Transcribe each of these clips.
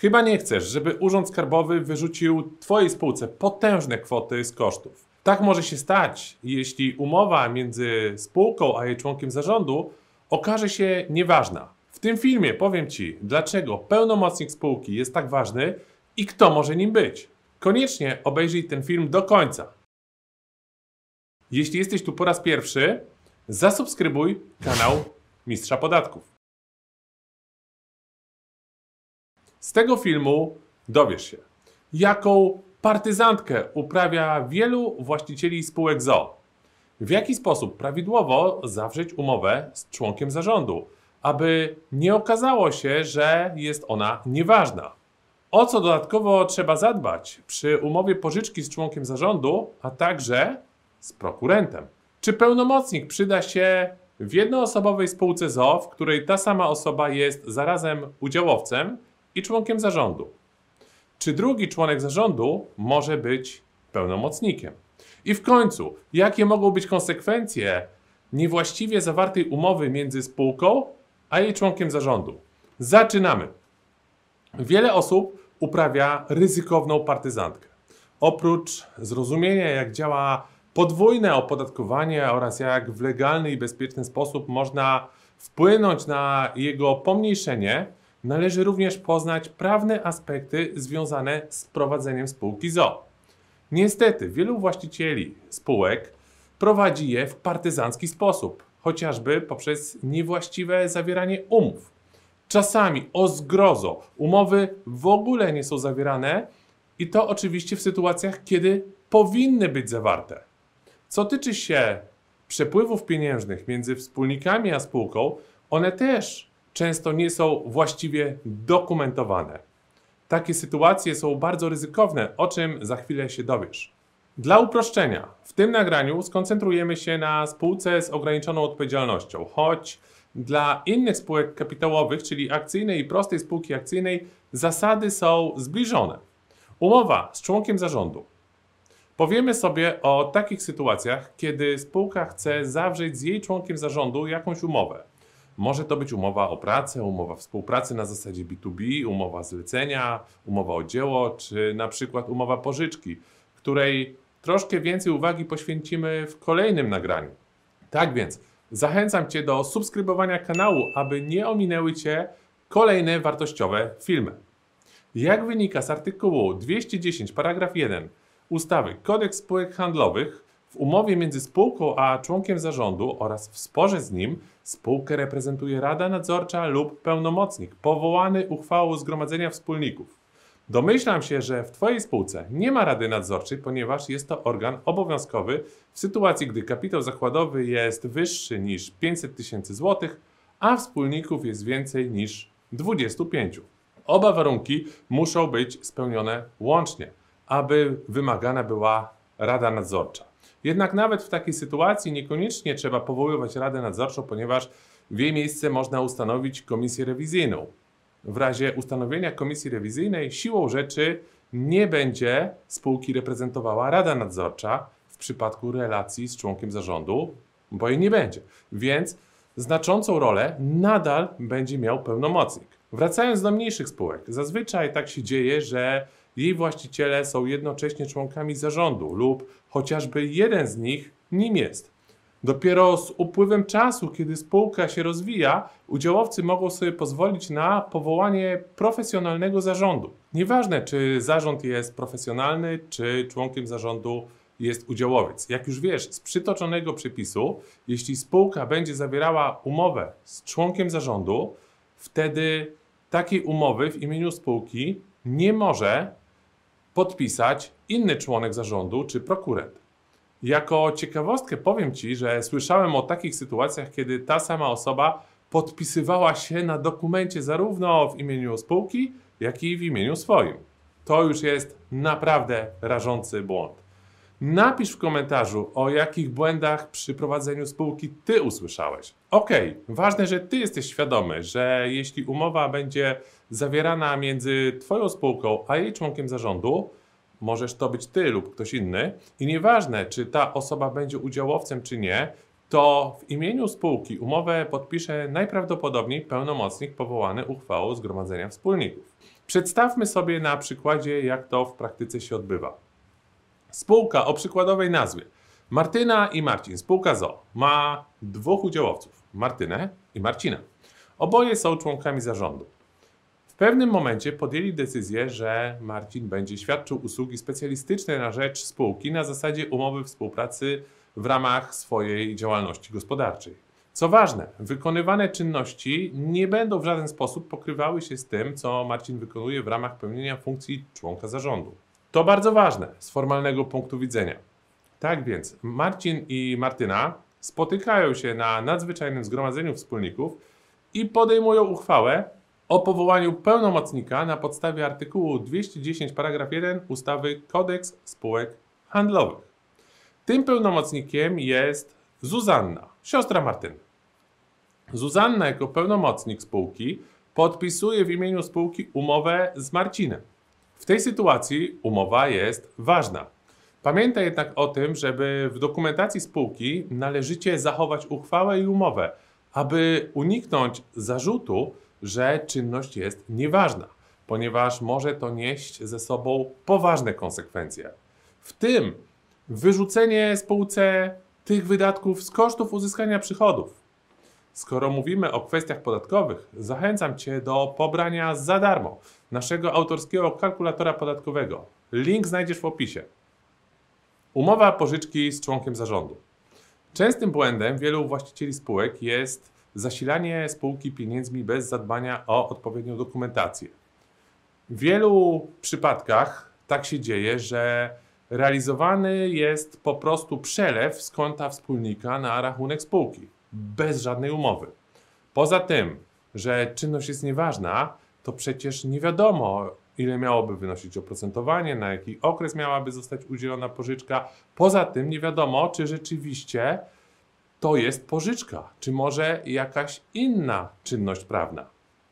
Chyba nie chcesz, żeby Urząd Skarbowy wyrzucił Twojej spółce potężne kwoty z kosztów. Tak może się stać, jeśli umowa między spółką a jej członkiem zarządu okaże się nieważna. W tym filmie powiem Ci, dlaczego pełnomocnik spółki jest tak ważny i kto może nim być. Koniecznie obejrzyj ten film do końca. Jeśli jesteś tu po raz pierwszy, zasubskrybuj kanał Mistrza Podatków. Z tego filmu dowiesz się, jaką partyzantkę uprawia wielu właścicieli spółek ZO, w jaki sposób prawidłowo zawrzeć umowę z członkiem zarządu, aby nie okazało się, że jest ona nieważna. O co dodatkowo trzeba zadbać przy umowie pożyczki z członkiem zarządu, a także z prokurentem. Czy pełnomocnik przyda się w jednoosobowej spółce ZO, w której ta sama osoba jest zarazem udziałowcem i członkiem zarządu? Czy drugi członek zarządu może być pełnomocnikiem? I w końcu, jakie mogą być konsekwencje niewłaściwie zawartej umowy między spółką a jej członkiem zarządu? Zaczynamy. Wiele osób uprawia ryzykowną partyzantkę. Oprócz zrozumienia, jak działa podwójne opodatkowanie oraz jak w legalny i bezpieczny sposób można wpłynąć na jego pomniejszenie, należy również poznać prawne aspekty związane z prowadzeniem spółki ZO. Niestety, wielu właścicieli spółek prowadzi je w partyzancki sposób, chociażby poprzez niewłaściwe zawieranie umów. Czasami, o zgrozo, umowy w ogóle nie są zawierane i to oczywiście w sytuacjach, kiedy powinny być zawarte. Co tyczy się przepływów pieniężnych między wspólnikami a spółką, one też często nie są właściwie dokumentowane. Takie sytuacje są bardzo ryzykowne, o czym za chwilę się dowiesz. Dla uproszczenia, w tym nagraniu skoncentrujemy się na spółce z ograniczoną odpowiedzialnością, choć dla innych spółek kapitałowych, czyli akcyjnej i prostej spółki akcyjnej, zasady są zbliżone. Umowa z członkiem zarządu. Powiemy sobie o takich sytuacjach, kiedy spółka chce zawrzeć z jej członkiem zarządu jakąś umowę. Może to być umowa o pracę, umowa współpracy na zasadzie B2B, umowa zlecenia, umowa o dzieło, czy na przykład umowa pożyczki, której troszkę więcej uwagi poświęcimy w kolejnym nagraniu. Tak więc zachęcam Cię do subskrybowania kanału, aby nie ominęły Cię kolejne wartościowe filmy. Jak wynika z artykułu 210 paragraf 1 ustawy Kodeks Spółek Handlowych, w umowie między spółką a członkiem zarządu oraz w sporze z nim spółkę reprezentuje Rada Nadzorcza lub pełnomocnik powołany uchwałą Zgromadzenia Wspólników. Domyślam się, że w Twojej spółce nie ma Rady Nadzorczej, ponieważ jest to organ obowiązkowy w sytuacji, gdy kapitał zakładowy jest wyższy niż 500 tysięcy złotych, a wspólników jest więcej niż 25. Oba warunki muszą być spełnione łącznie, aby wymagana była Rada Nadzorcza. Jednak nawet w takiej sytuacji niekoniecznie trzeba powoływać Radę Nadzorczą, ponieważ w jej miejsce można ustanowić komisję rewizyjną. W razie ustanowienia komisji rewizyjnej siłą rzeczy nie będzie spółki reprezentowała Rada Nadzorcza w przypadku relacji z członkiem zarządu, bo jej nie będzie. Więc znaczącą rolę nadal będzie miał pełnomocnik. Wracając do mniejszych spółek, zazwyczaj tak się dzieje, że jej właściciele są jednocześnie członkami zarządu lub chociażby jeden z nich nim jest. Dopiero z upływem czasu, kiedy spółka się rozwija, udziałowcy mogą sobie pozwolić na powołanie profesjonalnego zarządu. Nieważne, czy zarząd jest profesjonalny, czy członkiem zarządu jest udziałowiec. Jak już wiesz, z przytoczonego przepisu, jeśli spółka będzie zawierała umowę z członkiem zarządu, wtedy takiej umowy w imieniu spółki nie może podpisać inny członek zarządu czy prokurent. Jako ciekawostkę powiem Ci, że słyszałem o takich sytuacjach, kiedy ta sama osoba podpisywała się na dokumencie zarówno w imieniu spółki, jak i w imieniu swoim. To już jest naprawdę rażący błąd. Napisz w komentarzu, o jakich błędach przy prowadzeniu spółki Ty usłyszałeś. Ok, ważne, że Ty jesteś świadomy, że jeśli umowa będzie zawierana między Twoją spółką a jej członkiem zarządu, możesz to być Ty lub ktoś inny i nieważne, czy ta osoba będzie udziałowcem, czy nie, to w imieniu spółki umowę podpisze najprawdopodobniej pełnomocnik powołany uchwałą Zgromadzenia Wspólników. Przedstawmy sobie na przykładzie, jak to w praktyce się odbywa. Spółka o przykładowej nazwie Martyna i Marcin, spółka ZO, ma dwóch udziałowców, Martynę i Marcina. Oboje są członkami zarządu. Pewnym momencie podjęli decyzję, że Marcin będzie świadczył usługi specjalistyczne na rzecz spółki na zasadzie umowy współpracy w ramach swojej działalności gospodarczej. Co ważne, wykonywane czynności nie będą w żaden sposób pokrywały się z tym, co Marcin wykonuje w ramach pełnienia funkcji członka zarządu. To bardzo ważne z formalnego punktu widzenia. Tak więc Marcin i Martyna spotykają się na nadzwyczajnym zgromadzeniu wspólników i podejmują uchwałę o powołaniu pełnomocnika na podstawie artykułu 210 paragraf 1 ustawy Kodeks spółek handlowych. Tym pełnomocnikiem jest Zuzanna, siostra Martyny. Zuzanna jako pełnomocnik spółki podpisuje w imieniu spółki umowę z Marcinem. W tej sytuacji umowa jest ważna. Pamiętaj jednak o tym, żeby w dokumentacji spółki należycie zachować uchwałę i umowę, aby uniknąć zarzutu, że czynność jest nieważna, ponieważ może to nieść ze sobą poważne konsekwencje. W tym wyrzucenie spółce tych wydatków z kosztów uzyskania przychodów. Skoro mówimy o kwestiach podatkowych, zachęcam Cię do pobrania za darmo naszego autorskiego kalkulatora podatkowego. Link znajdziesz w opisie. Umowa pożyczki z członkiem zarządu. Częstym błędem wielu właścicieli spółek jest zasilanie spółki pieniędzmi bez zadbania o odpowiednią dokumentację. W wielu przypadkach tak się dzieje, że realizowany jest po prostu przelew z konta wspólnika na rachunek spółki, bez żadnej umowy. Poza tym, że czynność jest nieważna, to przecież nie wiadomo, ile miałoby wynosić oprocentowanie, na jaki okres miałaby zostać udzielona pożyczka. Poza tym nie wiadomo, czy rzeczywiście to jest pożyczka, czy może jakaś inna czynność prawna.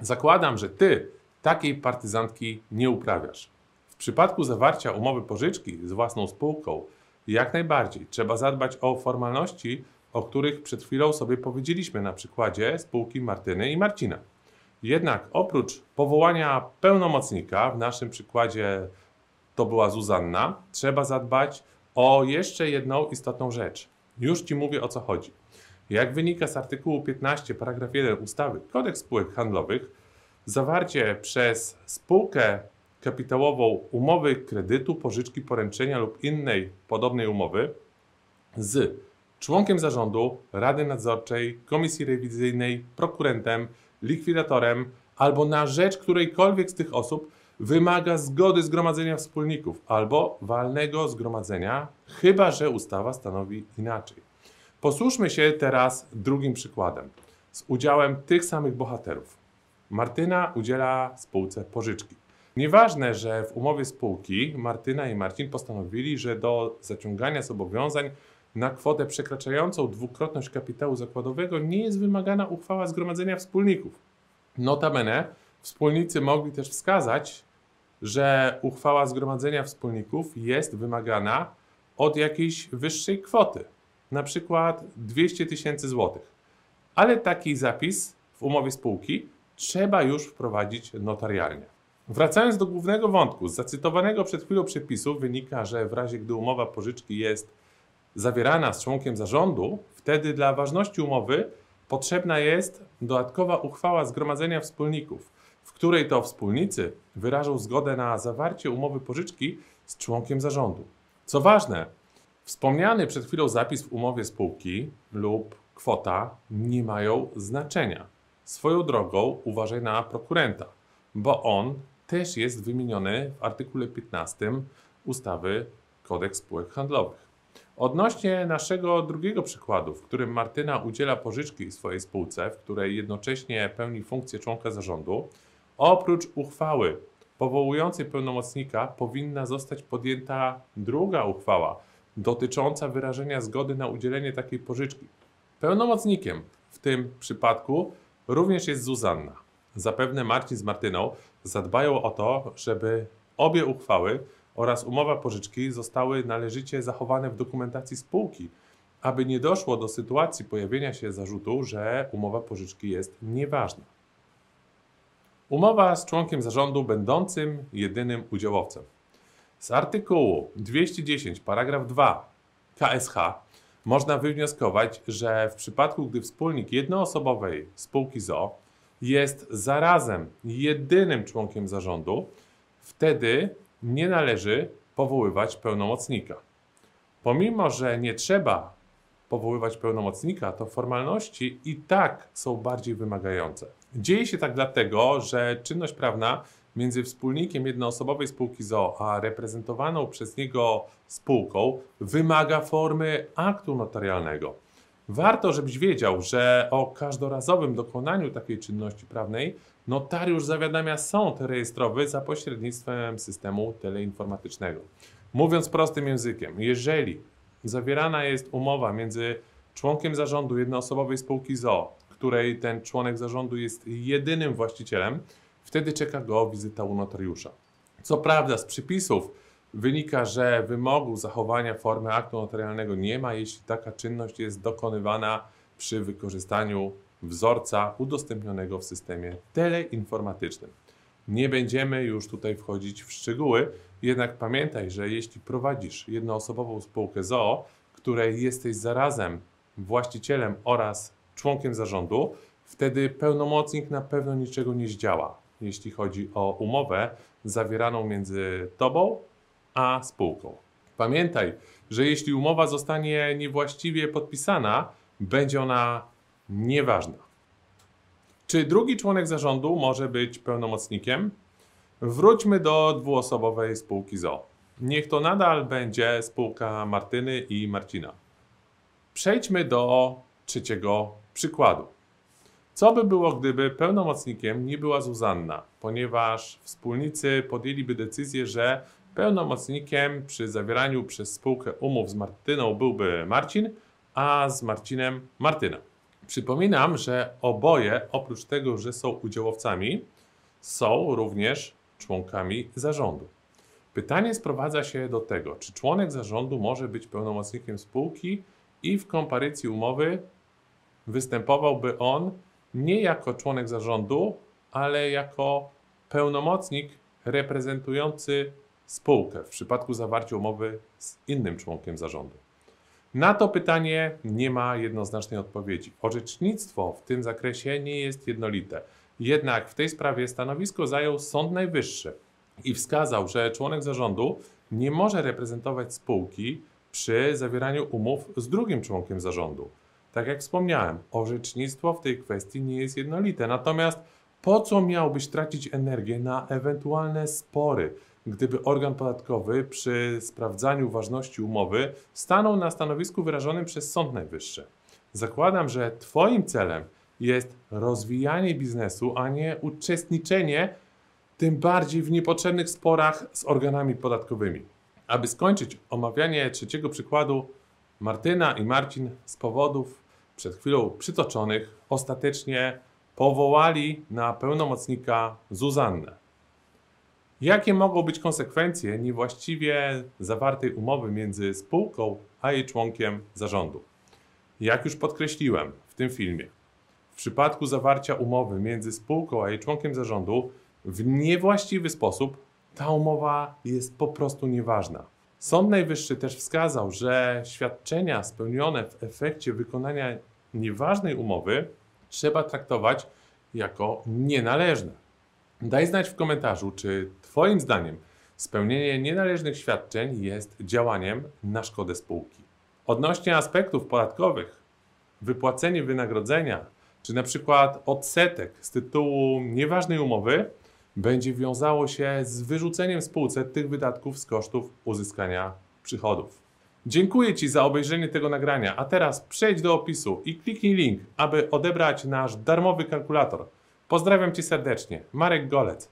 Zakładam, że ty takiej partyzantki nie uprawiasz. W przypadku zawarcia umowy pożyczki z własną spółką, jak najbardziej trzeba zadbać o formalności, o których przed chwilą sobie powiedzieliśmy na przykładzie spółki Martyny i Marcina. Jednak oprócz powołania pełnomocnika, w naszym przykładzie to była Zuzanna, trzeba zadbać o jeszcze jedną istotną rzecz. Już Ci mówię o co chodzi. Jak wynika z artykułu 15 paragraf 1 ustawy Kodeks spółek handlowych, zawarcie przez spółkę kapitałową umowy kredytu, pożyczki, poręczenia lub innej podobnej umowy z członkiem zarządu, rady nadzorczej, komisji rewizyjnej, prokurentem, likwidatorem albo na rzecz którejkolwiek z tych osób wymaga zgody zgromadzenia wspólników albo walnego zgromadzenia, chyba że ustawa stanowi inaczej. Posłuszmy się teraz drugim przykładem z udziałem tych samych bohaterów. Martyna udziela spółce pożyczki. Nieważne, że w umowie spółki Martyna i Marcin postanowili, że do zaciągania zobowiązań na kwotę przekraczającą dwukrotność kapitału zakładowego nie jest wymagana uchwała zgromadzenia wspólników. Notabene wspólnicy mogli też wskazać, że uchwała zgromadzenia wspólników jest wymagana od jakiejś wyższej kwoty, na przykład 200 tysięcy złotych. Ale taki zapis w umowie spółki trzeba już wprowadzić notarialnie. Wracając do głównego wątku, z zacytowanego przed chwilą przepisu wynika, że w razie gdy umowa pożyczki jest zawierana z członkiem zarządu, wtedy dla ważności umowy potrzebna jest dodatkowa uchwała zgromadzenia wspólników, której to wspólnicy wyrażą zgodę na zawarcie umowy pożyczki z członkiem zarządu. Co ważne, wspomniany przed chwilą zapis w umowie spółki lub kwota nie mają znaczenia. Swoją drogą uważaj na prokurenta, bo on też jest wymieniony w artykule 15 ustawy Kodeks spółek handlowych. Odnośnie naszego drugiego przykładu, w którym Martyna udziela pożyczki swojej spółce, w której jednocześnie pełni funkcję członka zarządu, oprócz uchwały powołującej pełnomocnika powinna zostać podjęta druga uchwała dotycząca wyrażenia zgody na udzielenie takiej pożyczki. Pełnomocnikiem w tym przypadku również jest Zuzanna. Zapewne Marcin z Martyną zadbają o to, żeby obie uchwały oraz umowa pożyczki zostały należycie zachowane w dokumentacji spółki, aby nie doszło do sytuacji pojawienia się zarzutu, że umowa pożyczki jest nieważna. Umowa z członkiem zarządu będącym jedynym udziałowcem. Z artykułu 210 paragraf 2 KSH można wywnioskować, że w przypadku, gdy wspólnik jednoosobowej spółki ZO jest zarazem jedynym członkiem zarządu, wtedy nie należy powoływać pełnomocnika. Pomimo, że nie trzeba powoływać pełnomocnika, to formalności i tak są bardziej wymagające. Dzieje się tak dlatego, że czynność prawna między wspólnikiem jednoosobowej spółki ZOO a reprezentowaną przez niego spółką wymaga formy aktu notarialnego. Warto, żebyś wiedział, że o każdorazowym dokonaniu takiej czynności prawnej notariusz zawiadamia sąd rejestrowy za pośrednictwem systemu teleinformatycznego. Mówiąc prostym językiem, jeżeli zawierana jest umowa między członkiem zarządu jednoosobowej spółki ZOO, której ten członek zarządu jest jedynym właścicielem, wtedy czeka go wizyta u notariusza. Co prawda, z przypisów wynika, że wymogu zachowania formy aktu notarialnego nie ma, jeśli taka czynność jest dokonywana przy wykorzystaniu wzorca udostępnionego w systemie teleinformatycznym. Nie będziemy już tutaj wchodzić w szczegóły, jednak pamiętaj, że jeśli prowadzisz jednoosobową spółkę ZOO, której jesteś zarazem właścicielem oraz członkiem zarządu, wtedy pełnomocnik na pewno niczego nie zdziała, jeśli chodzi o umowę zawieraną między tobą a spółką. Pamiętaj, że jeśli umowa zostanie niewłaściwie podpisana, będzie ona nieważna. Czy drugi członek zarządu może być pełnomocnikiem? Wróćmy do dwuosobowej spółki ZO. Niech to nadal będzie spółka Martyny i Marcina. Przejdźmy do trzeciego przykładu. Co by było, gdyby pełnomocnikiem nie była Zuzanna, ponieważ wspólnicy podjęliby decyzję, że pełnomocnikiem przy zawieraniu przez spółkę umów z Martyną byłby Marcin, a z Marcinem Martyna. Przypominam, że oboje, oprócz tego, że są udziałowcami, są również członkami zarządu. Pytanie sprowadza się do tego, czy członek zarządu może być pełnomocnikiem spółki i w komparycji umowy występowałby on nie jako członek zarządu, ale jako pełnomocnik reprezentujący spółkę w przypadku zawarcia umowy z innym członkiem zarządu. Na to pytanie nie ma jednoznacznej odpowiedzi. Orzecznictwo w tym zakresie nie jest jednolite. Jednak w tej sprawie stanowisko zajął Sąd Najwyższy i wskazał, że członek zarządu nie może reprezentować spółki przy zawieraniu umów z drugim członkiem zarządu. Tak jak wspomniałem, orzecznictwo w tej kwestii nie jest jednolite. Natomiast po co miałbyś tracić energię na ewentualne spory, gdyby organ podatkowy przy sprawdzaniu ważności umowy stanął na stanowisku wyrażonym przez Sąd Najwyższy? Zakładam, że Twoim celem jest rozwijanie biznesu, a nie uczestniczenie tym bardziej w niepotrzebnych sporach z organami podatkowymi. Aby skończyć omawianie trzeciego przykładu, Martyna i Marcin z powodów przed chwilą przytoczonych ostatecznie powołali na pełnomocnika Zuzannę. Jakie mogą być konsekwencje niewłaściwie zawartej umowy między spółką a jej członkiem zarządu? Jak już podkreśliłem w tym filmie, w przypadku zawarcia umowy między spółką a jej członkiem zarządu w niewłaściwy sposób, ta umowa jest po prostu nieważna. Sąd Najwyższy też wskazał, że świadczenia spełnione w efekcie wykonania nieważnej umowy trzeba traktować jako nienależne. Daj znać w komentarzu, czy Twoim zdaniem spełnienie nienależnych świadczeń jest działaniem na szkodę spółki. Odnośnie aspektów podatkowych, wypłacenie wynagrodzenia, czy na przykład odsetek z tytułu nieważnej umowy będzie wiązało się z wyrzuceniem spółce tych wydatków z kosztów uzyskania przychodów. Dziękuję Ci za obejrzenie tego nagrania, a teraz przejdź do opisu i kliknij link, aby odebrać nasz darmowy kalkulator. Pozdrawiam Cię serdecznie, Marek Golec.